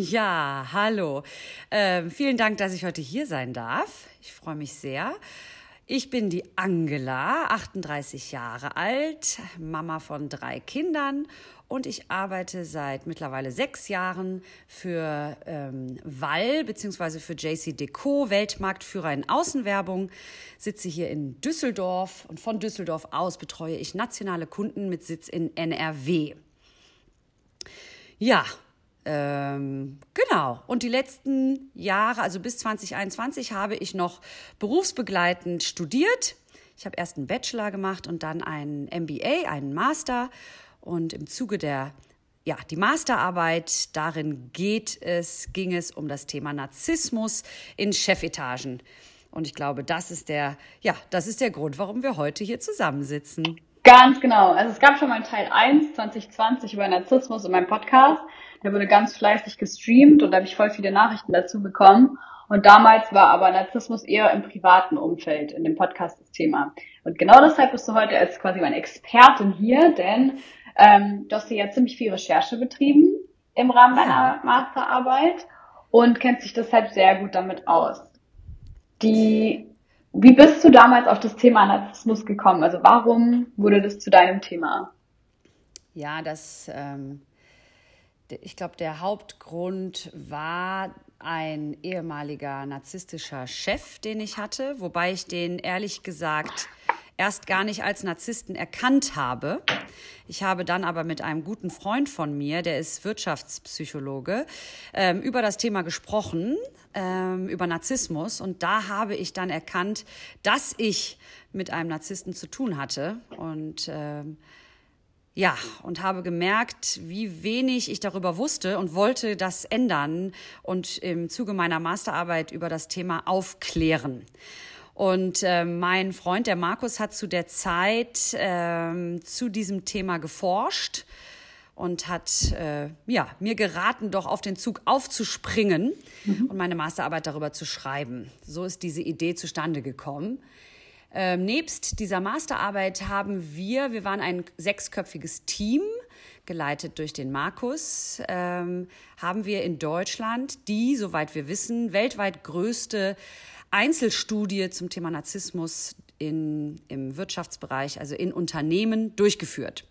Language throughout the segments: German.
Ja, hallo. Ähm, vielen Dank, dass ich heute hier sein darf. Ich freue mich sehr. Ich bin die Angela, 38 Jahre alt, Mama von drei Kindern und ich arbeite seit mittlerweile sechs Jahren für ähm, Wall bzw. für JC Deco, Weltmarktführer in Außenwerbung, sitze hier in Düsseldorf und von Düsseldorf aus betreue ich nationale Kunden mit Sitz in NRW. Ja, ähm, genau. Und die letzten Jahre, also bis 2021, habe ich noch berufsbegleitend studiert. Ich habe erst einen Bachelor gemacht und dann einen MBA, einen Master. Und im Zuge der ja, die Masterarbeit, darin geht es, ging es um das Thema Narzissmus in Chefetagen. Und ich glaube, das ist der, ja, das ist der Grund, warum wir heute hier zusammensitzen. Ganz genau. Also es gab schon mal Teil 1 2020 über Narzissmus in meinem Podcast. Der wurde ganz fleißig gestreamt und da habe ich voll viele Nachrichten dazu bekommen. Und damals war aber Narzissmus eher im privaten Umfeld, in dem Podcast das Thema. Und genau deshalb bist du heute als quasi meine Expertin hier, denn ähm, du hast ja ziemlich viel Recherche betrieben im Rahmen deiner Masterarbeit und kennt sich deshalb sehr gut damit aus. Die, wie bist du damals auf das Thema Narzissmus gekommen? Also warum wurde das zu deinem Thema? Ja, das ähm, ich glaube, der Hauptgrund war ein ehemaliger narzisstischer Chef, den ich hatte, wobei ich den ehrlich gesagt erst gar nicht als Narzissten erkannt habe. Ich habe dann aber mit einem guten Freund von mir, der ist Wirtschaftspsychologe, ähm, über das Thema gesprochen, ähm, über Narzissmus. Und da habe ich dann erkannt, dass ich mit einem Narzissten zu tun hatte. Und ähm, ja, und habe gemerkt, wie wenig ich darüber wusste und wollte das ändern und im Zuge meiner Masterarbeit über das Thema aufklären. Und äh, mein Freund, der Markus, hat zu der Zeit äh, zu diesem Thema geforscht und hat äh, ja, mir geraten, doch auf den Zug aufzuspringen mhm. und meine Masterarbeit darüber zu schreiben. So ist diese Idee zustande gekommen. Ähm, nebst dieser Masterarbeit haben wir, wir waren ein sechsköpfiges Team, geleitet durch den Markus, ähm, haben wir in Deutschland die, soweit wir wissen, weltweit größte Einzelstudie zum Thema Narzissmus in, im Wirtschaftsbereich, also in Unternehmen, durchgeführt.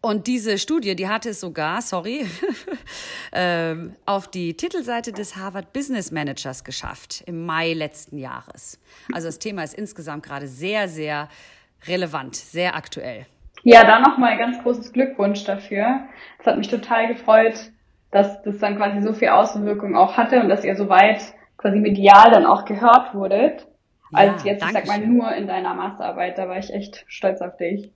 Und diese Studie, die hatte es sogar, sorry, ähm, auf die Titelseite des Harvard Business Managers geschafft im Mai letzten Jahres. Also das Thema ist insgesamt gerade sehr, sehr relevant, sehr aktuell. Ja, da nochmal ganz großes Glückwunsch dafür. Es hat mich total gefreut, dass das dann quasi so viel Außenwirkung auch hatte und dass ihr so weit quasi medial dann auch gehört wurdet. Als ja, jetzt, ich sag mal, nur in deiner Masterarbeit. Da war ich echt stolz auf dich.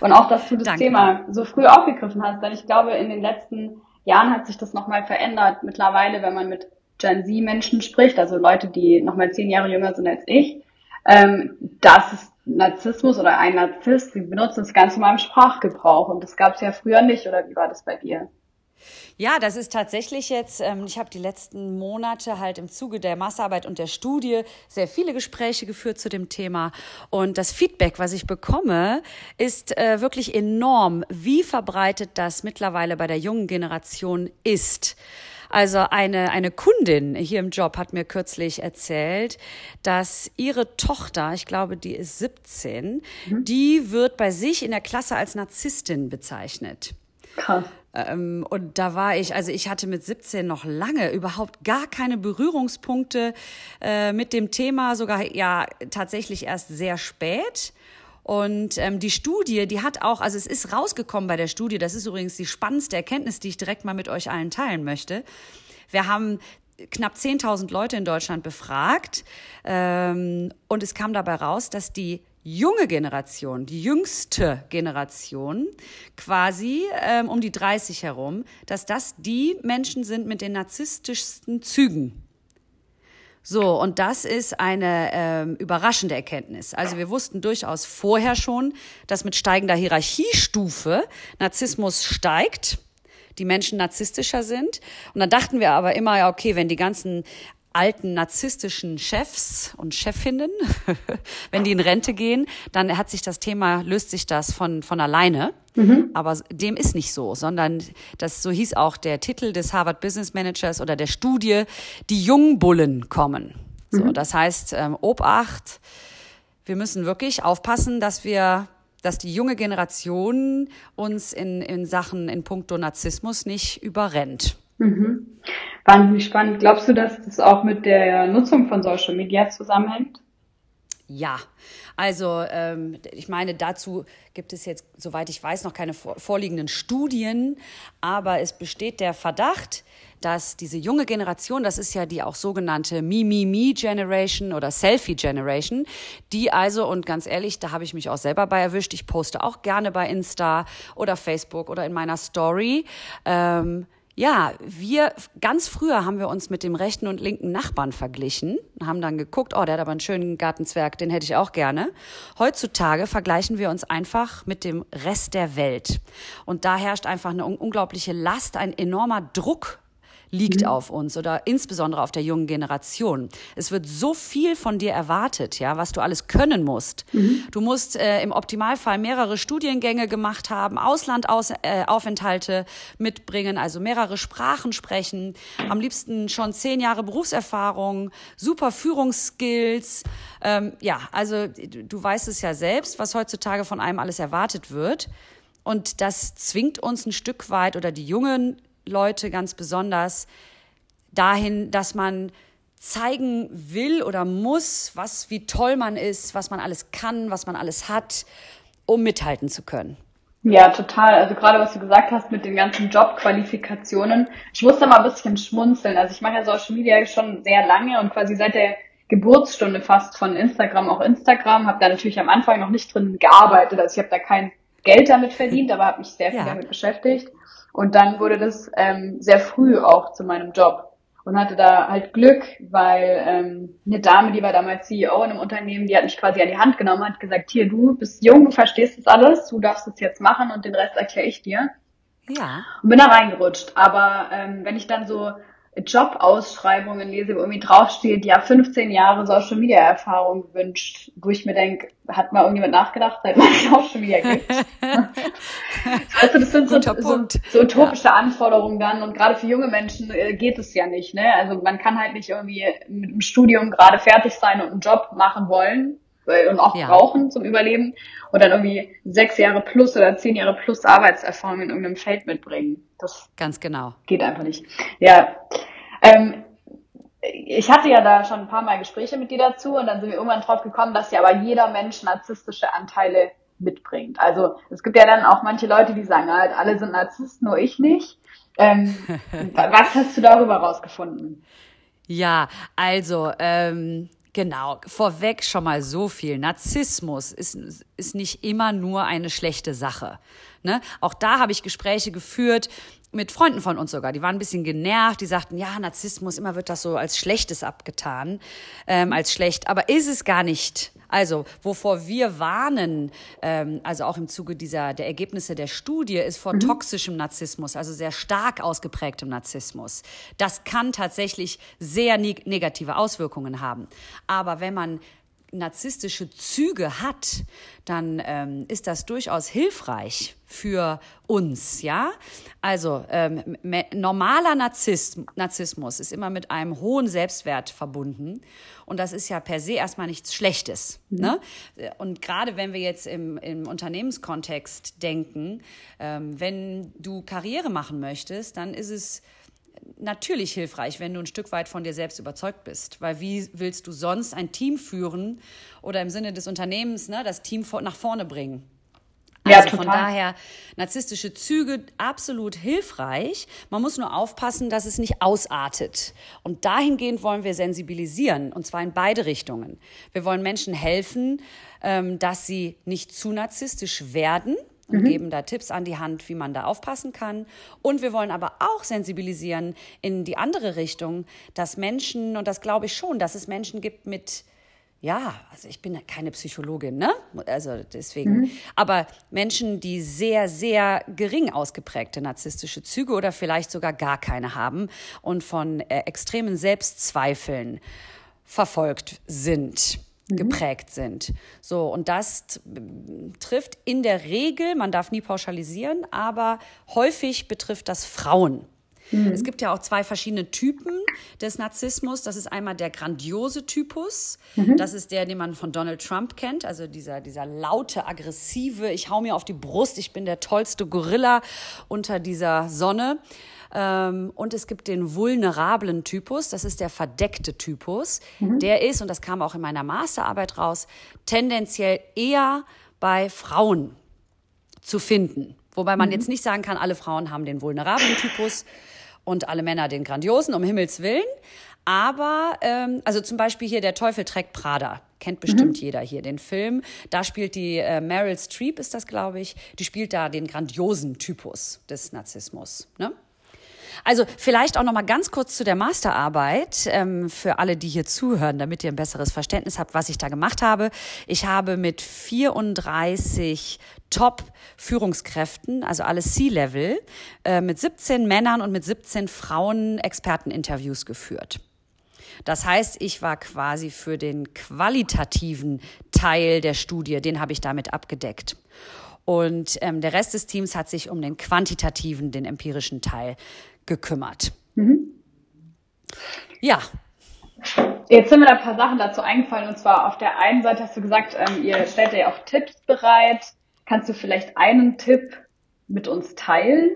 Und auch, dass du das Danke. Thema so früh aufgegriffen hast, denn ich glaube, in den letzten Jahren hat sich das nochmal verändert. Mittlerweile, wenn man mit Gen Z-Menschen spricht, also Leute, die nochmal zehn Jahre jünger sind als ich, ähm, das ist Narzissmus oder ein Narzisst, die benutzen das Ganze mal im Sprachgebrauch und das gab es ja früher nicht, oder wie war das bei dir? Ja, das ist tatsächlich jetzt, ähm, ich habe die letzten Monate halt im Zuge der Massarbeit und der Studie sehr viele Gespräche geführt zu dem Thema. Und das Feedback, was ich bekomme, ist äh, wirklich enorm, wie verbreitet das mittlerweile bei der jungen Generation ist. Also eine, eine Kundin hier im Job hat mir kürzlich erzählt, dass ihre Tochter, ich glaube, die ist 17, mhm. die wird bei sich in der Klasse als Narzisstin bezeichnet. Krass. Ähm, und da war ich, also ich hatte mit 17 noch lange überhaupt gar keine Berührungspunkte äh, mit dem Thema, sogar ja tatsächlich erst sehr spät. Und ähm, die Studie, die hat auch, also es ist rausgekommen bei der Studie, das ist übrigens die spannendste Erkenntnis, die ich direkt mal mit euch allen teilen möchte. Wir haben knapp 10.000 Leute in Deutschland befragt ähm, und es kam dabei raus, dass die junge Generation, die jüngste Generation, quasi ähm, um die 30 herum, dass das die Menschen sind mit den narzisstischsten Zügen. So, und das ist eine ähm, überraschende Erkenntnis. Also wir wussten durchaus vorher schon, dass mit steigender Hierarchiestufe Narzissmus steigt, die Menschen narzisstischer sind. Und dann dachten wir aber immer, ja, okay, wenn die ganzen alten narzisstischen Chefs und Chefinnen, wenn die in Rente gehen, dann hat sich das Thema, löst sich das von, von alleine. Mhm. Aber dem ist nicht so, sondern das, so hieß auch der Titel des Harvard Business Managers oder der Studie, die Jungbullen kommen. So, mhm. das heißt, ähm, Obacht, wir müssen wirklich aufpassen, dass wir dass die junge Generation uns in, in Sachen in puncto Narzissmus nicht überrennt. Mhm. Wahnsinnig spannend. Glaubst du, dass das auch mit der Nutzung von Social Media zusammenhängt? Ja, also ähm, ich meine, dazu gibt es jetzt, soweit ich weiß, noch keine vorliegenden Studien, aber es besteht der Verdacht, dass diese junge Generation, das ist ja die auch sogenannte Me-Me-Me-Generation oder Selfie-Generation, die also, und ganz ehrlich, da habe ich mich auch selber bei erwischt, ich poste auch gerne bei Insta oder Facebook oder in meiner Story, ähm, ja, wir ganz früher haben wir uns mit dem rechten und linken Nachbarn verglichen, haben dann geguckt, oh, der hat aber einen schönen Gartenzwerg, den hätte ich auch gerne. Heutzutage vergleichen wir uns einfach mit dem Rest der Welt. Und da herrscht einfach eine unglaubliche Last, ein enormer Druck liegt mhm. auf uns oder insbesondere auf der jungen Generation. Es wird so viel von dir erwartet, ja, was du alles können musst. Mhm. Du musst äh, im Optimalfall mehrere Studiengänge gemacht haben, Auslandaufenthalte äh, mitbringen, also mehrere Sprachen sprechen, am liebsten schon zehn Jahre Berufserfahrung, super Führungsskills. Ähm, ja, also du, du weißt es ja selbst, was heutzutage von einem alles erwartet wird. Und das zwingt uns ein Stück weit oder die jungen Leute ganz besonders dahin, dass man zeigen will oder muss, was, wie toll man ist, was man alles kann, was man alles hat, um mithalten zu können. Ja, total. Also gerade was du gesagt hast mit den ganzen Jobqualifikationen. Ich musste mal ein bisschen schmunzeln. Also ich mache ja Social Media schon sehr lange und quasi seit der Geburtsstunde fast von Instagram auch Instagram. Habe da natürlich am Anfang noch nicht drin gearbeitet. Also ich habe da kein Geld damit verdient, aber habe mich sehr viel ja. damit beschäftigt. Und dann wurde das ähm, sehr früh auch zu meinem Job und hatte da halt Glück, weil ähm, eine Dame, die war damals CEO in einem Unternehmen, die hat mich quasi an die Hand genommen, hat gesagt, hier, du bist jung, du verstehst das alles, du darfst es jetzt machen und den Rest erkläre ich dir. Ja. Und bin da reingerutscht. Aber ähm, wenn ich dann so Jobausschreibungen lese, wo irgendwie draufsteht, ja, 15 Jahre Social Media Erfahrung gewünscht, wo ich mir denke, hat mal irgendjemand nachgedacht, seit man Social Media gibt. du, das sind so, so, so, utopische ja. Anforderungen dann und gerade für junge Menschen äh, geht es ja nicht, ne? Also man kann halt nicht irgendwie mit dem Studium gerade fertig sein und einen Job machen wollen und auch ja. brauchen zum Überleben und dann irgendwie sechs Jahre plus oder zehn Jahre plus Arbeitserfahrung in irgendeinem Feld mitbringen. Das ganz genau. Geht einfach nicht. Ja. Ähm, ich hatte ja da schon ein paar Mal Gespräche mit dir dazu und dann sind wir irgendwann drauf gekommen, dass ja aber jeder Mensch narzisstische Anteile mitbringt. Also es gibt ja dann auch manche Leute, die sagen halt, alle sind Narzissten, nur ich nicht. Ähm, was hast du darüber rausgefunden? Ja, also ähm, Genau, vorweg schon mal so viel. Narzissmus ist, ist nicht immer nur eine schlechte Sache. Ne? Auch da habe ich Gespräche geführt mit Freunden von uns sogar. Die waren ein bisschen genervt. Die sagten, ja, Narzissmus, immer wird das so als Schlechtes abgetan, ähm, als schlecht. Aber ist es gar nicht. Also, wovor wir warnen, ähm, also auch im Zuge dieser, der Ergebnisse der Studie, ist vor mhm. toxischem Narzissmus, also sehr stark ausgeprägtem Narzissmus. Das kann tatsächlich sehr neg negative Auswirkungen haben. Aber wenn man narzisstische Züge hat, dann ähm, ist das durchaus hilfreich für uns, ja. Also ähm, normaler Narzisst, Narzissmus ist immer mit einem hohen Selbstwert verbunden und das ist ja per se erstmal nichts Schlechtes. Mhm. Ne? Und gerade wenn wir jetzt im, im Unternehmenskontext denken, ähm, wenn du Karriere machen möchtest, dann ist es natürlich hilfreich, wenn du ein Stück weit von dir selbst überzeugt bist. Weil wie willst du sonst ein Team führen oder im Sinne des Unternehmens ne, das Team nach vorne bringen? Also ja, von daher narzisstische Züge absolut hilfreich. Man muss nur aufpassen, dass es nicht ausartet. Und dahingehend wollen wir sensibilisieren, und zwar in beide Richtungen. Wir wollen Menschen helfen, ähm, dass sie nicht zu narzisstisch werden, und mhm. geben da Tipps an die Hand, wie man da aufpassen kann. Und wir wollen aber auch sensibilisieren in die andere Richtung, dass Menschen, und das glaube ich schon, dass es Menschen gibt mit ja, also ich bin keine Psychologin, ne? Also deswegen. Mhm. Aber Menschen, die sehr, sehr gering ausgeprägte narzisstische Züge oder vielleicht sogar gar keine haben und von äh, extremen Selbstzweifeln verfolgt sind. Mhm. geprägt sind. So, und das trifft in der Regel, man darf nie pauschalisieren, aber häufig betrifft das Frauen. Mhm. Es gibt ja auch zwei verschiedene Typen des Narzissmus. Das ist einmal der grandiose Typus. Mhm. Das ist der, den man von Donald Trump kennt. Also dieser, dieser laute, aggressive, ich hau mir auf die Brust, ich bin der tollste Gorilla unter dieser Sonne. Ähm, und es gibt den vulnerablen Typus, das ist der verdeckte Typus. Mhm. Der ist, und das kam auch in meiner Masterarbeit raus, tendenziell eher bei Frauen zu finden. Wobei man mhm. jetzt nicht sagen kann, alle Frauen haben den vulnerablen Typus und alle Männer den grandiosen, um Himmels Willen. Aber, ähm, also zum Beispiel hier Der Teufel trägt Prada. Kennt bestimmt mhm. jeder hier den Film. Da spielt die äh, Meryl Streep, ist das, glaube ich. Die spielt da den grandiosen Typus des Narzissmus. Ne? Also vielleicht auch noch mal ganz kurz zu der Masterarbeit ähm, für alle, die hier zuhören, damit ihr ein besseres Verständnis habt, was ich da gemacht habe. Ich habe mit 34 Top-Führungskräften, also alle C-Level, äh, mit 17 Männern und mit 17 Frauen Experteninterviews geführt. Das heißt, ich war quasi für den qualitativen Teil der Studie, den habe ich damit abgedeckt. Und ähm, der Rest des Teams hat sich um den quantitativen, den empirischen Teil gekümmert. Mhm. Ja. Jetzt sind mir da ein paar Sachen dazu eingefallen. Und zwar auf der einen Seite hast du gesagt, ähm, ihr stellt ja auch Tipps bereit. Kannst du vielleicht einen Tipp mit uns teilen?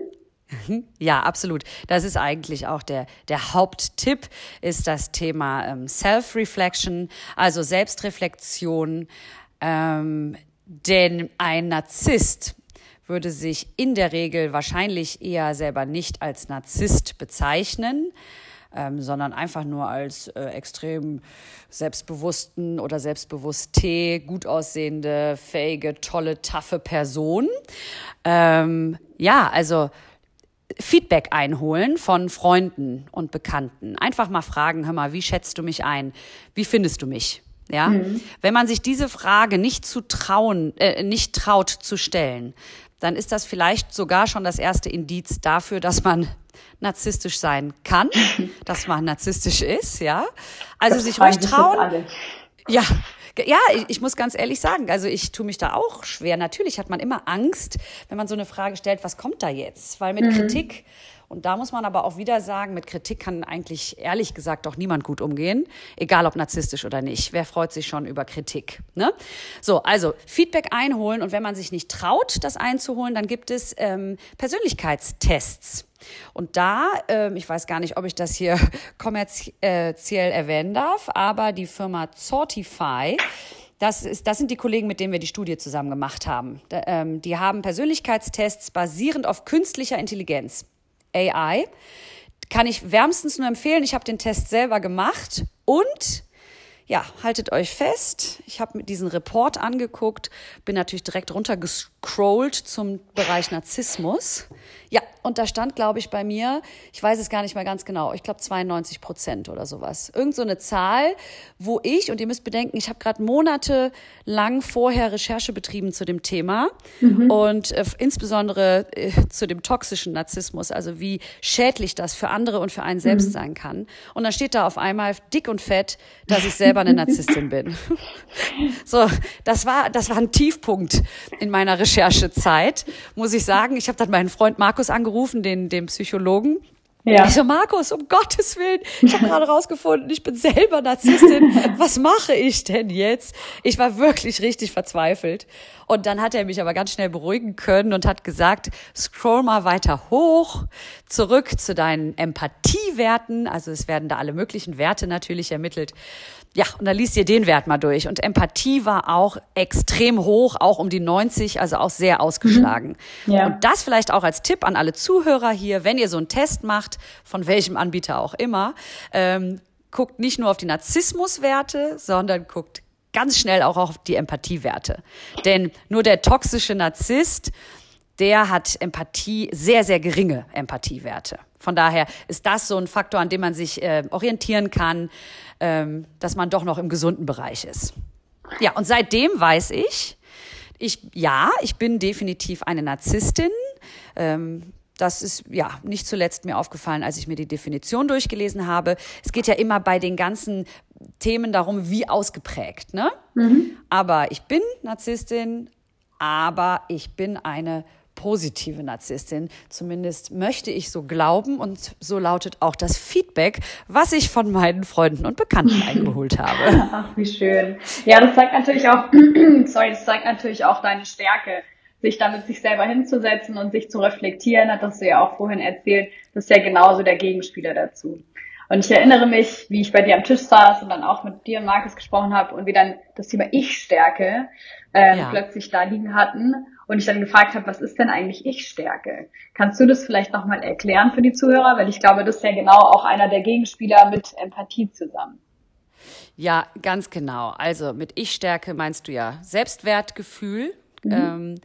Mhm. Ja, absolut. Das ist eigentlich auch der, der Haupttipp, ist das Thema ähm, Self-Reflection, also Selbstreflexion. Ähm, denn ein Narzisst würde sich in der Regel wahrscheinlich eher selber nicht als Narzisst bezeichnen, ähm, sondern einfach nur als äh, extrem selbstbewussten oder selbstbewusste, gut aussehende, fähige, tolle, taffe Person. Ähm, ja, also Feedback einholen von Freunden und Bekannten. Einfach mal fragen, hör mal, wie schätzt du mich ein? Wie findest du mich? Ja, mhm. wenn man sich diese Frage nicht zu trauen, äh, nicht traut zu stellen, dann ist das vielleicht sogar schon das erste Indiz dafür, dass man narzisstisch sein kann, dass man narzisstisch ist, ja. Also das sich ruhig trauen. Ja, ja, ich, muss ganz ehrlich sagen, also ich tue mich da auch schwer. Natürlich hat man immer Angst, wenn man so eine Frage stellt, was kommt da jetzt? Weil mit mhm. Kritik und da muss man aber auch wieder sagen, mit Kritik kann eigentlich ehrlich gesagt doch niemand gut umgehen, egal ob narzisstisch oder nicht. Wer freut sich schon über Kritik? Ne? So, also Feedback einholen und wenn man sich nicht traut, das einzuholen, dann gibt es ähm, Persönlichkeitstests. Und da, ähm, ich weiß gar nicht, ob ich das hier kommerziell erwähnen darf, aber die Firma Sortify, das, ist, das sind die Kollegen, mit denen wir die Studie zusammen gemacht haben. Da, ähm, die haben Persönlichkeitstests basierend auf künstlicher Intelligenz. AI. Kann ich wärmstens nur empfehlen. Ich habe den Test selber gemacht und ja, haltet euch fest. Ich habe mir diesen Report angeguckt, bin natürlich direkt runtergescrollt zum Bereich Narzissmus. Ja, und da stand, glaube ich, bei mir, ich weiß es gar nicht mehr ganz genau, ich glaube 92 Prozent oder sowas. Irgend so eine Zahl, wo ich, und ihr müsst bedenken, ich habe gerade monatelang vorher Recherche betrieben zu dem Thema mhm. und äh, insbesondere äh, zu dem toxischen Narzissmus, also wie schädlich das für andere und für einen selbst mhm. sein kann. Und dann steht da auf einmal dick und fett, dass ich selber eine Narzisstin bin. so, das war, das war ein Tiefpunkt in meiner Recherchezeit, muss ich sagen. Ich habe dann meinen Freund Markus angerufen, den, den Psychologen. Ja. Ich so, Markus, um Gottes Willen, ich habe gerade rausgefunden, ich bin selber Narzisstin. Was mache ich denn jetzt? Ich war wirklich richtig verzweifelt. Und dann hat er mich aber ganz schnell beruhigen können und hat gesagt, scroll mal weiter hoch, zurück zu deinen Empathiewerten. Also es werden da alle möglichen Werte natürlich ermittelt. Ja, und dann liest ihr den Wert mal durch. Und Empathie war auch extrem hoch, auch um die 90, also auch sehr ausgeschlagen. Mhm. Ja. Und das vielleicht auch als Tipp an alle Zuhörer hier, wenn ihr so einen Test macht, von welchem Anbieter auch immer, ähm, guckt nicht nur auf die Narzissmuswerte, sondern guckt ganz schnell auch auf die Empathiewerte. Denn nur der toxische Narzisst, der hat Empathie, sehr, sehr geringe Empathiewerte. Von daher ist das so ein Faktor, an dem man sich äh, orientieren kann, ähm, dass man doch noch im gesunden Bereich ist. Ja, und seitdem weiß ich, ich, ja, ich bin definitiv eine Narzisstin. Ähm, das ist ja nicht zuletzt mir aufgefallen, als ich mir die Definition durchgelesen habe. Es geht ja immer bei den ganzen Themen darum, wie ausgeprägt. Ne? Mhm. Aber ich bin Narzisstin, aber ich bin eine positive Narzisstin. Zumindest möchte ich so glauben und so lautet auch das Feedback, was ich von meinen Freunden und Bekannten eingeholt habe. Ach, wie schön. Ja, das zeigt natürlich auch, sorry, das zeigt natürlich auch deine Stärke, sich damit sich selber hinzusetzen und sich zu reflektieren, hat das du ja auch vorhin erzählt. Das ist ja genauso der Gegenspieler dazu. Und ich erinnere mich, wie ich bei dir am Tisch saß und dann auch mit dir und Markus gesprochen habe und wir dann das Thema Ich-Stärke äh, ja. plötzlich da liegen hatten und ich dann gefragt habe, was ist denn eigentlich Ich-Stärke? Kannst du das vielleicht nochmal erklären für die Zuhörer? Weil ich glaube, das ist ja genau auch einer der Gegenspieler mit Empathie zusammen. Ja, ganz genau. Also mit Ich-Stärke meinst du ja Selbstwertgefühl. Mhm. Ähm,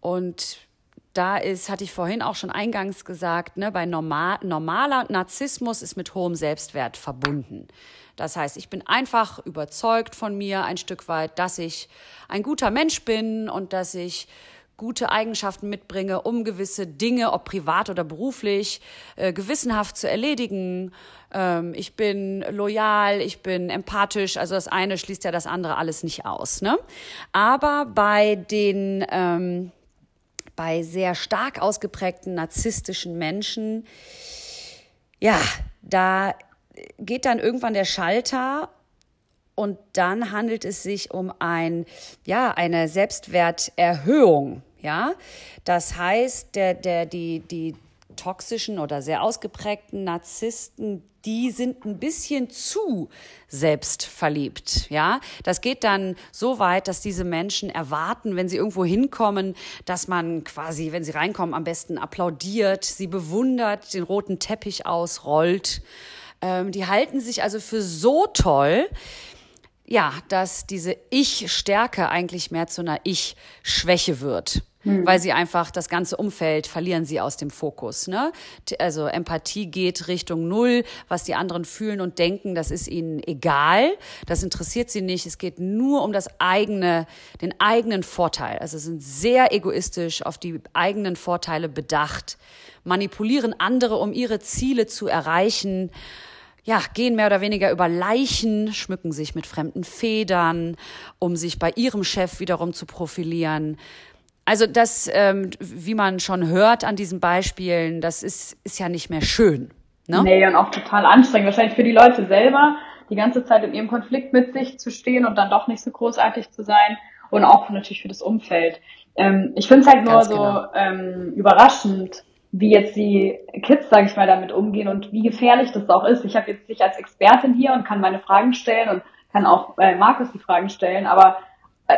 und da ist, hatte ich vorhin auch schon eingangs gesagt, ne, bei normal, normaler Narzissmus ist mit hohem Selbstwert verbunden. Das heißt, ich bin einfach überzeugt von mir ein Stück weit, dass ich ein guter Mensch bin und dass ich gute Eigenschaften mitbringe, um gewisse Dinge, ob privat oder beruflich, äh, gewissenhaft zu erledigen. Ähm, ich bin loyal, ich bin empathisch. Also das eine schließt ja das andere alles nicht aus. Ne? Aber bei den ähm, bei sehr stark ausgeprägten narzisstischen Menschen, ja, da geht dann irgendwann der Schalter und dann handelt es sich um ein, ja, eine Selbstwerterhöhung. Ja, das heißt, der, der, die, die toxischen oder sehr ausgeprägten Narzissten, die sind ein bisschen zu selbstverliebt. Ja, das geht dann so weit, dass diese Menschen erwarten, wenn sie irgendwo hinkommen, dass man quasi, wenn sie reinkommen, am besten applaudiert, sie bewundert, den roten Teppich ausrollt. Ähm, die halten sich also für so toll, ja, dass diese Ich-Stärke eigentlich mehr zu einer Ich-Schwäche wird. Hm. Weil sie einfach das ganze Umfeld verlieren sie aus dem Fokus. Ne? Also Empathie geht Richtung Null. Was die anderen fühlen und denken, das ist ihnen egal. Das interessiert sie nicht. Es geht nur um das eigene, den eigenen Vorteil. Also sind sehr egoistisch auf die eigenen Vorteile bedacht, manipulieren andere, um ihre Ziele zu erreichen ja, gehen mehr oder weniger über Leichen, schmücken sich mit fremden Federn, um sich bei ihrem Chef wiederum zu profilieren. Also das, ähm, wie man schon hört an diesen Beispielen, das ist, ist ja nicht mehr schön. Ne? Nee, und auch total anstrengend. Wahrscheinlich für die Leute selber, die ganze Zeit in ihrem Konflikt mit sich zu stehen und dann doch nicht so großartig zu sein. Und auch natürlich für das Umfeld. Ähm, ich finde es halt nur Ganz so genau. ähm, überraschend, wie jetzt die Kids, sage ich mal, damit umgehen und wie gefährlich das auch ist. Ich habe jetzt dich als Expertin hier und kann meine Fragen stellen und kann auch äh, Markus die Fragen stellen, aber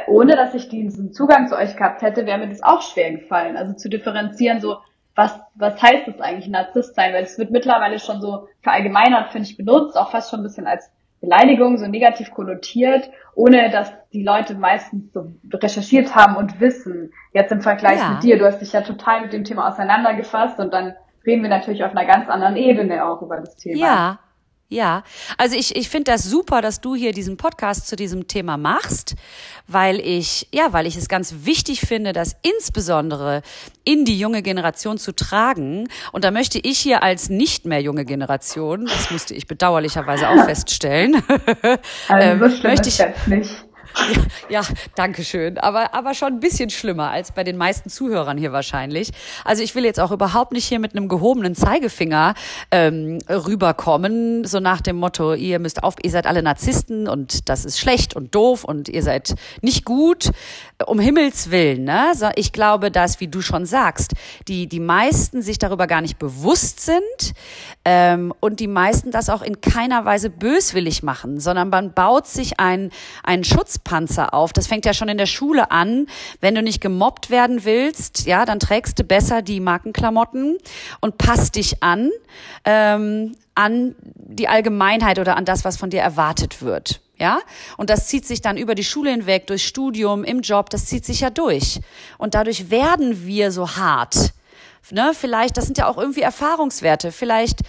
ohne dass ich diesen Zugang zu euch gehabt hätte, wäre mir das auch schwer gefallen. Also zu differenzieren, so was, was heißt das eigentlich, Narzisst sein? Weil es wird mittlerweile schon so verallgemeinert, finde ich, benutzt, auch fast schon ein bisschen als Beleidigung, so negativ konnotiert, ohne dass die Leute meistens so recherchiert haben und wissen. Jetzt im Vergleich ja. mit dir, du hast dich ja total mit dem Thema auseinandergefasst und dann reden wir natürlich auf einer ganz anderen Ebene auch über das Thema. Ja, ja, also ich, ich finde das super, dass du hier diesen Podcast zu diesem Thema machst, weil ich, ja, weil ich es ganz wichtig finde, das insbesondere in die junge Generation zu tragen. Und da möchte ich hier als nicht mehr junge Generation, das musste ich bedauerlicherweise auch feststellen, also, ähm, möchte ich, nicht. Ja, ja, danke schön. Aber, aber schon ein bisschen schlimmer als bei den meisten Zuhörern hier wahrscheinlich. Also ich will jetzt auch überhaupt nicht hier mit einem gehobenen Zeigefinger ähm, rüberkommen, so nach dem Motto, ihr müsst auf, ihr seid alle Narzissten und das ist schlecht und doof und ihr seid nicht gut. Um Himmels Willen, ne? Ich glaube, dass, wie du schon sagst, die, die meisten sich darüber gar nicht bewusst sind ähm, und die meisten das auch in keiner Weise böswillig machen, sondern man baut sich einen, einen Schutz Schutzpanzer auf. Das fängt ja schon in der Schule an. Wenn du nicht gemobbt werden willst, ja, dann trägst du besser die Markenklamotten und passt dich an, ähm, an die Allgemeinheit oder an das, was von dir erwartet wird. Ja, und das zieht sich dann über die Schule hinweg, durch Studium, im Job, das zieht sich ja durch. Und dadurch werden wir so hart. Ne? Vielleicht, das sind ja auch irgendwie Erfahrungswerte. Vielleicht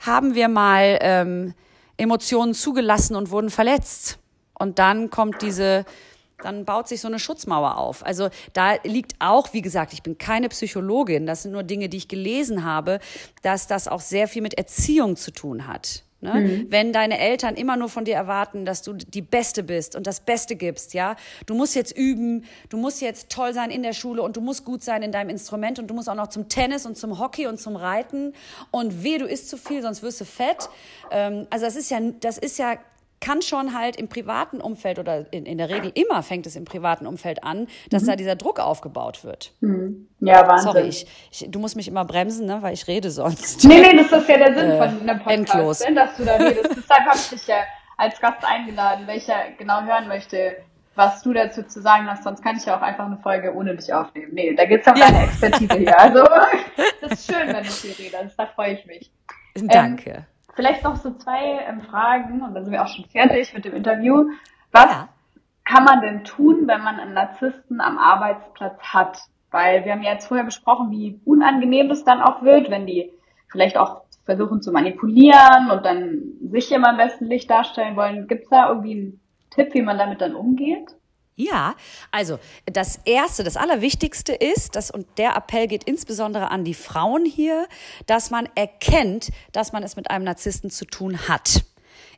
haben wir mal ähm, Emotionen zugelassen und wurden verletzt. Und dann kommt diese, dann baut sich so eine Schutzmauer auf. Also da liegt auch, wie gesagt, ich bin keine Psychologin, das sind nur Dinge, die ich gelesen habe, dass das auch sehr viel mit Erziehung zu tun hat. Ne? Mhm. Wenn deine Eltern immer nur von dir erwarten, dass du die Beste bist und das Beste gibst, ja, du musst jetzt üben, du musst jetzt toll sein in der Schule und du musst gut sein in deinem Instrument und du musst auch noch zum Tennis und zum Hockey und zum Reiten und weh, du isst zu viel, sonst wirst du fett. Ähm, also das ist ja, das ist ja kann schon halt im privaten Umfeld oder in, in der Regel immer fängt es im privaten Umfeld an, dass mhm. da dieser Druck aufgebaut wird. Mhm. Ja, Wahnsinn. Sorry, ich, ich, du musst mich immer bremsen, ne, weil ich rede sonst. Nee, nee, das ist ja der Sinn äh, von einem Podcast, endlos. Ne, dass du da redest. Deshalb habe ich dich ja als Gast eingeladen, welcher genau hören möchte, was du dazu zu sagen hast, sonst kann ich ja auch einfach eine Folge ohne dich aufnehmen. Nee, da geht's um ja. deine Expertise hier. Also, das ist schön, wenn ich hier rede. Also, da freue ich mich. Danke. Ähm, Vielleicht noch so zwei ähm, Fragen und dann sind wir auch schon fertig mit dem Interview. Was ja. kann man denn tun, wenn man einen Narzissten am Arbeitsplatz hat? Weil wir haben ja jetzt vorher besprochen, wie unangenehm es dann auch wird, wenn die vielleicht auch versuchen zu manipulieren und dann sich immer im besten Licht darstellen wollen. Gibt es da irgendwie einen Tipp, wie man damit dann umgeht? Ja, also das Erste, das Allerwichtigste ist, dass, und der Appell geht insbesondere an die Frauen hier, dass man erkennt, dass man es mit einem Narzissten zu tun hat.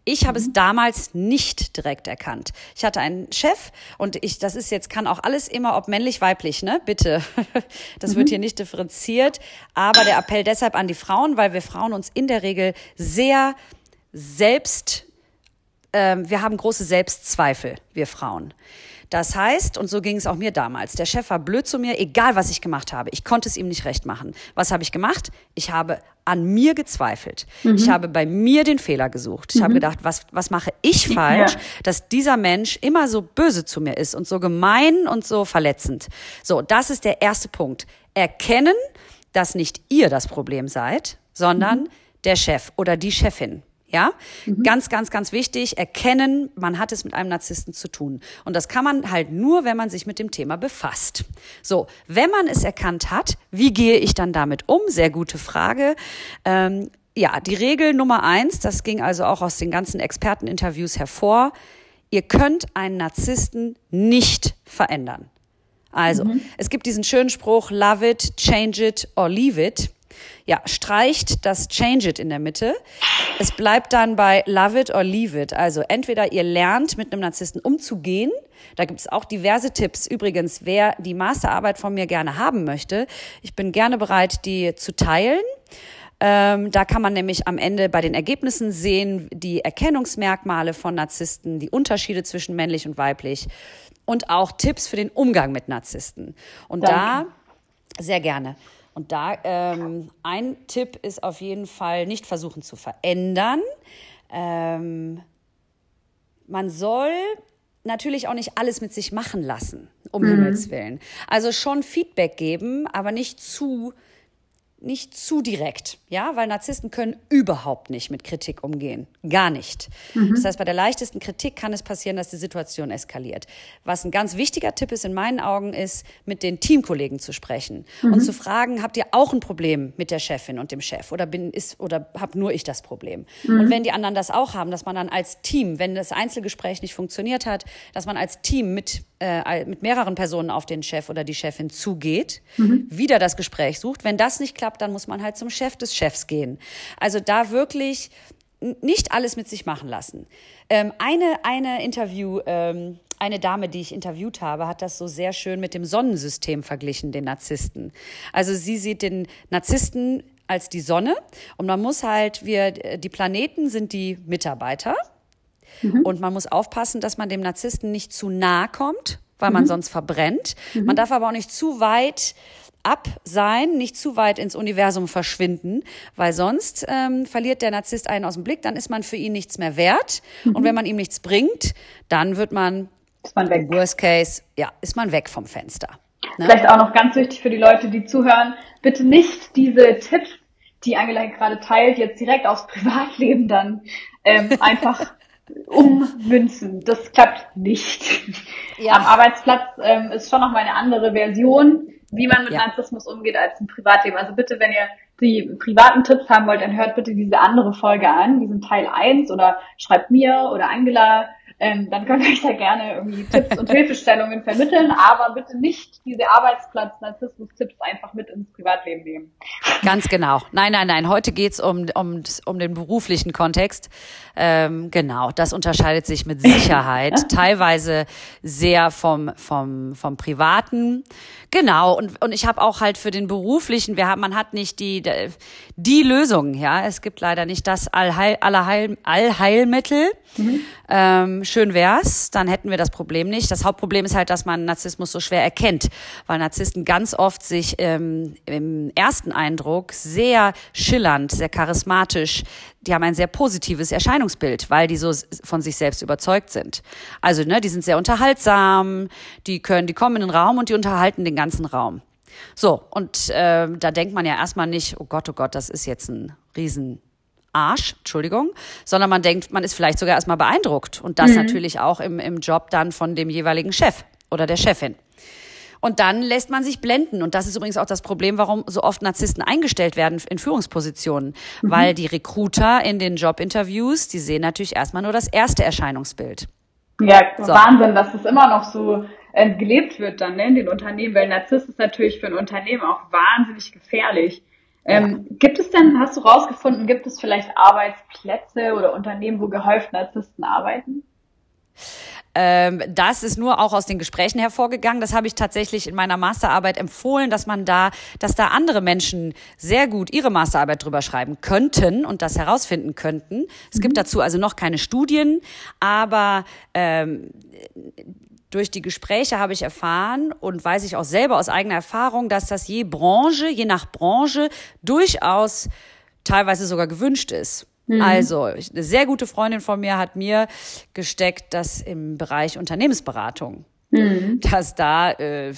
Ich habe mhm. es damals nicht direkt erkannt. Ich hatte einen Chef und ich, das ist jetzt, kann auch alles immer, ob männlich, weiblich, ne? Bitte. Das mhm. wird hier nicht differenziert. Aber der Appell deshalb an die Frauen, weil wir Frauen uns in der Regel sehr selbst, ähm, wir haben große Selbstzweifel, wir Frauen. Das heißt, und so ging es auch mir damals, der Chef war blöd zu mir, egal was ich gemacht habe. Ich konnte es ihm nicht recht machen. Was habe ich gemacht? Ich habe an mir gezweifelt. Mhm. Ich habe bei mir den Fehler gesucht. Ich mhm. habe gedacht, was, was mache ich falsch, ja. dass dieser Mensch immer so böse zu mir ist und so gemein und so verletzend. So, das ist der erste Punkt. Erkennen, dass nicht ihr das Problem seid, sondern mhm. der Chef oder die Chefin. Ja, mhm. ganz, ganz, ganz wichtig, erkennen, man hat es mit einem Narzissten zu tun. Und das kann man halt nur, wenn man sich mit dem Thema befasst. So, wenn man es erkannt hat, wie gehe ich dann damit um? Sehr gute Frage. Ähm, ja, die Regel Nummer eins, das ging also auch aus den ganzen Experteninterviews hervor. Ihr könnt einen Narzissten nicht verändern. Also, mhm. es gibt diesen schönen Spruch, love it, change it or leave it. Ja, streicht das Change it in der Mitte. Es bleibt dann bei Love it or leave it. Also entweder ihr lernt mit einem Narzissten umzugehen. Da gibt es auch diverse Tipps. Übrigens, wer die Masterarbeit von mir gerne haben möchte, ich bin gerne bereit, die zu teilen. Ähm, da kann man nämlich am Ende bei den Ergebnissen sehen, die Erkennungsmerkmale von Narzissten, die Unterschiede zwischen männlich und weiblich und auch Tipps für den Umgang mit Narzissten. Und Danke. da sehr gerne. Und da ähm, ein Tipp ist auf jeden Fall nicht versuchen zu verändern. Ähm, man soll natürlich auch nicht alles mit sich machen lassen, um mhm. Himmels Willen. Also schon Feedback geben, aber nicht zu nicht zu direkt, ja, weil Narzissten können überhaupt nicht mit Kritik umgehen, gar nicht. Mhm. Das heißt, bei der leichtesten Kritik kann es passieren, dass die Situation eskaliert. Was ein ganz wichtiger Tipp ist in meinen Augen, ist, mit den Teamkollegen zu sprechen mhm. und zu fragen, habt ihr auch ein Problem mit der Chefin und dem Chef oder bin ist oder hab nur ich das Problem? Mhm. Und wenn die anderen das auch haben, dass man dann als Team, wenn das Einzelgespräch nicht funktioniert hat, dass man als Team mit äh, mit mehreren Personen auf den Chef oder die Chefin zugeht, mhm. wieder das Gespräch sucht. Wenn das nicht klappt, dann muss man halt zum Chef des Chefs gehen. Also da wirklich nicht alles mit sich machen lassen. Ähm, eine, eine Interview, ähm, eine Dame, die ich interviewt habe, hat das so sehr schön mit dem Sonnensystem verglichen, den Narzissten. Also sie sieht den Narzissten als die Sonne und man muss halt, wir, die Planeten sind die Mitarbeiter Mhm. Und man muss aufpassen, dass man dem Narzissten nicht zu nah kommt, weil mhm. man sonst verbrennt. Mhm. Man darf aber auch nicht zu weit ab sein, nicht zu weit ins Universum verschwinden, weil sonst ähm, verliert der Narzisst einen aus dem Blick, dann ist man für ihn nichts mehr wert. Mhm. Und wenn man ihm nichts bringt, dann wird man, ist man weg. Worst Case, ja, ist man weg vom Fenster. Ne? Vielleicht auch noch ganz wichtig für die Leute, die zuhören, bitte nicht diese Tipps, die Angela gerade teilt, jetzt direkt aufs Privatleben dann ähm, einfach ummünzen. Das klappt nicht. Ja. Am Arbeitsplatz ähm, ist schon noch mal eine andere Version, wie man mit ja. Narzissmus umgeht als im Privatleben. Also bitte, wenn ihr die privaten Tipps haben wollt, dann hört bitte diese andere Folge an, diesen Teil 1 oder schreibt mir oder Angela ähm, dann könnt ihr euch da gerne irgendwie Tipps und Hilfestellungen vermitteln, aber bitte nicht diese Arbeitsplatz-Narzissmus-Tipps einfach mit ins Privatleben nehmen. Ganz genau. Nein, nein, nein. Heute geht's um, um, um den beruflichen Kontext. Ähm, genau, das unterscheidet sich mit Sicherheit teilweise sehr vom, vom, vom Privaten. Genau, und, und ich habe auch halt für den beruflichen, wir haben, man hat nicht die, die Lösung, ja. Es gibt leider nicht das Allheil, Allheil, Allheilmittel. Mhm. Ähm, schön wär's, dann hätten wir das Problem nicht. Das Hauptproblem ist halt, dass man Narzissmus so schwer erkennt, weil Narzissten ganz oft sich ähm, im ersten Eindruck sehr schillernd, sehr charismatisch, die haben ein sehr positives Erscheinungsbild, weil die so von sich selbst überzeugt sind. Also, ne, die sind sehr unterhaltsam, die können, die kommen in den Raum und die unterhalten den ganzen Raum. So, und äh, da denkt man ja erstmal nicht, oh Gott, oh Gott, das ist jetzt ein riesen Arsch, Entschuldigung, sondern man denkt, man ist vielleicht sogar erstmal beeindruckt. Und das mhm. natürlich auch im, im Job dann von dem jeweiligen Chef oder der Chefin. Und dann lässt man sich blenden. Und das ist übrigens auch das Problem, warum so oft Narzissten eingestellt werden in Führungspositionen. Mhm. Weil die Recruiter in den Jobinterviews, die sehen natürlich erstmal nur das erste Erscheinungsbild. Ja, so. Wahnsinn, dass das immer noch so äh, gelebt wird dann ne, in den Unternehmen, weil Narzisst ist natürlich für ein Unternehmen auch wahnsinnig gefährlich. Ähm, ja. Gibt es denn, hast du rausgefunden, gibt es vielleicht Arbeitsplätze oder Unternehmen, wo gehäuft Narzissten arbeiten? Ähm, das ist nur auch aus den Gesprächen hervorgegangen. Das habe ich tatsächlich in meiner Masterarbeit empfohlen, dass man da, dass da andere Menschen sehr gut ihre Masterarbeit drüber schreiben könnten und das herausfinden könnten. Es mhm. gibt dazu also noch keine Studien, aber ähm, durch die Gespräche habe ich erfahren und weiß ich auch selber aus eigener Erfahrung, dass das je Branche, je nach Branche durchaus teilweise sogar gewünscht ist. Mhm. Also, eine sehr gute Freundin von mir hat mir gesteckt, dass im Bereich Unternehmensberatung Mhm. Dass da, äh,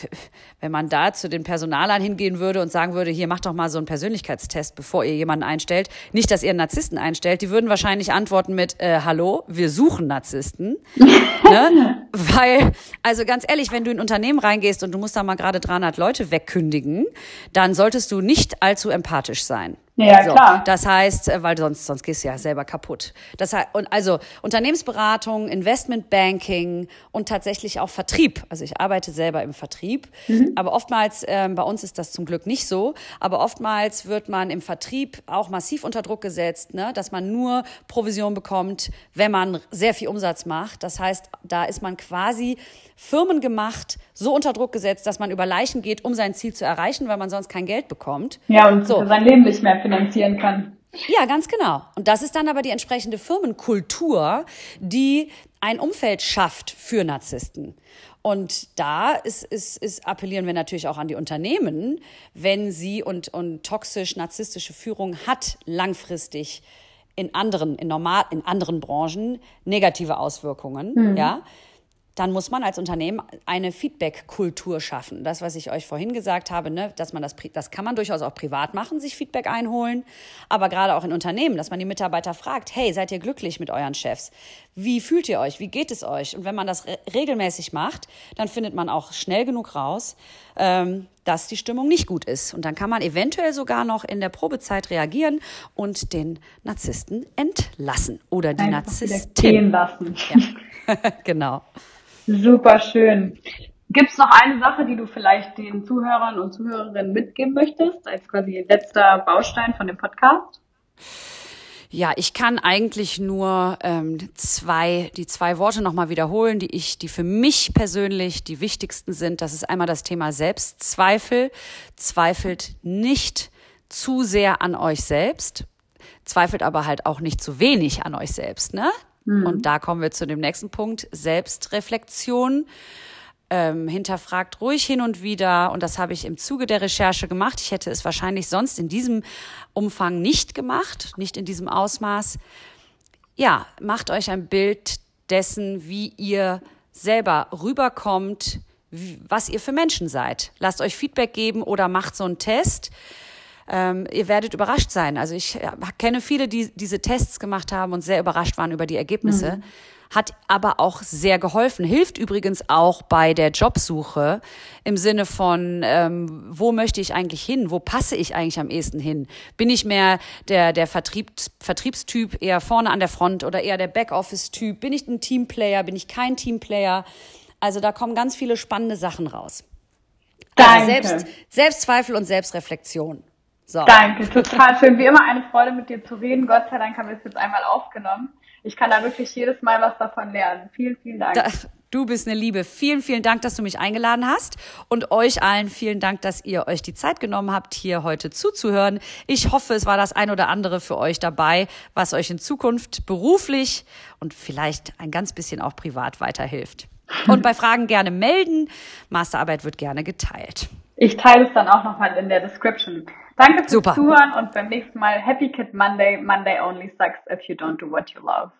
wenn man da zu den Personalern hingehen würde und sagen würde, hier macht doch mal so einen Persönlichkeitstest, bevor ihr jemanden einstellt, nicht, dass ihr einen Narzissten einstellt, die würden wahrscheinlich antworten mit, äh, hallo, wir suchen Narzissten. ne? Weil, also ganz ehrlich, wenn du in ein Unternehmen reingehst und du musst da mal gerade 300 Leute wegkündigen, dann solltest du nicht allzu empathisch sein. Ja, so, klar. Das heißt, äh, weil sonst, sonst gehst du ja selber kaputt. Das heißt, und also Unternehmensberatung, Investmentbanking und tatsächlich auch Vertrieb. Also ich arbeite selber im Vertrieb, mhm. aber oftmals, ähm, bei uns ist das zum Glück nicht so, aber oftmals wird man im Vertrieb auch massiv unter Druck gesetzt, ne, dass man nur Provision bekommt, wenn man sehr viel Umsatz macht. Das heißt, da ist man quasi Firmen gemacht, so unter Druck gesetzt, dass man über Leichen geht, um sein Ziel zu erreichen, weil man sonst kein Geld bekommt. Ja, und so. sein Leben nicht mehr finanzieren kann. Ja, ganz genau. Und das ist dann aber die entsprechende Firmenkultur, die ein Umfeld schafft für Narzissten. Und da ist, ist, ist appellieren wir natürlich auch an die Unternehmen, wenn sie und, und toxisch-narzisstische Führung hat langfristig in anderen, in normal, in anderen Branchen negative Auswirkungen, mhm. ja dann muss man als Unternehmen eine Feedback-Kultur schaffen. Das, was ich euch vorhin gesagt habe, ne, dass man das, das kann man durchaus auch privat machen, sich Feedback einholen, aber gerade auch in Unternehmen, dass man die Mitarbeiter fragt, hey, seid ihr glücklich mit euren Chefs? Wie fühlt ihr euch? Wie geht es euch? Und wenn man das re regelmäßig macht, dann findet man auch schnell genug raus, ähm, dass die Stimmung nicht gut ist. Und dann kann man eventuell sogar noch in der Probezeit reagieren und den Narzissten entlassen oder die Einfach Narzisstin. Lassen. Ja. genau. Super schön. Gibt es noch eine Sache, die du vielleicht den Zuhörern und Zuhörerinnen mitgeben möchtest, als quasi letzter Baustein von dem Podcast? Ja, ich kann eigentlich nur ähm, zwei, die zwei Worte nochmal wiederholen, die ich, die für mich persönlich die wichtigsten sind. Das ist einmal das Thema Selbstzweifel. Zweifelt nicht zu sehr an euch selbst, zweifelt aber halt auch nicht zu wenig an euch selbst, ne? Mhm. Und da kommen wir zu dem nächsten Punkt, Selbstreflexion. Ähm, hinterfragt ruhig hin und wieder. Und das habe ich im Zuge der Recherche gemacht. Ich hätte es wahrscheinlich sonst in diesem Umfang nicht gemacht, nicht in diesem Ausmaß. Ja, macht euch ein Bild dessen, wie ihr selber rüberkommt, was ihr für Menschen seid. Lasst euch Feedback geben oder macht so einen Test ähm, ihr werdet überrascht sein. Also ich kenne viele, die diese Tests gemacht haben und sehr überrascht waren über die Ergebnisse. Mhm hat aber auch sehr geholfen. Hilft übrigens auch bei der Jobsuche im Sinne von, ähm, wo möchte ich eigentlich hin? Wo passe ich eigentlich am ehesten hin? Bin ich mehr der, der Vertriebs, Vertriebstyp eher vorne an der Front oder eher der Backoffice-Typ? Bin ich ein Teamplayer? Bin ich kein Teamplayer? Also da kommen ganz viele spannende Sachen raus. Also Danke. Also Selbst, Selbstzweifel und Selbstreflexion. So. Danke, total schön. Wie immer eine Freude mit dir zu reden. Gott sei Dank haben wir es jetzt einmal aufgenommen ich kann da wirklich jedes Mal was davon lernen. Vielen, vielen Dank. Da, du bist eine Liebe. Vielen, vielen Dank, dass du mich eingeladen hast. Und euch allen vielen Dank, dass ihr euch die Zeit genommen habt, hier heute zuzuhören. Ich hoffe, es war das ein oder andere für euch dabei, was euch in Zukunft beruflich und vielleicht ein ganz bisschen auch privat weiterhilft. Und bei Fragen gerne melden. Masterarbeit wird gerne geteilt. Ich teile es dann auch nochmal in der Description. Danke fürs Super. Zuhören und beim nächsten Mal Happy Kid Monday. Monday only sucks if you don't do what you love.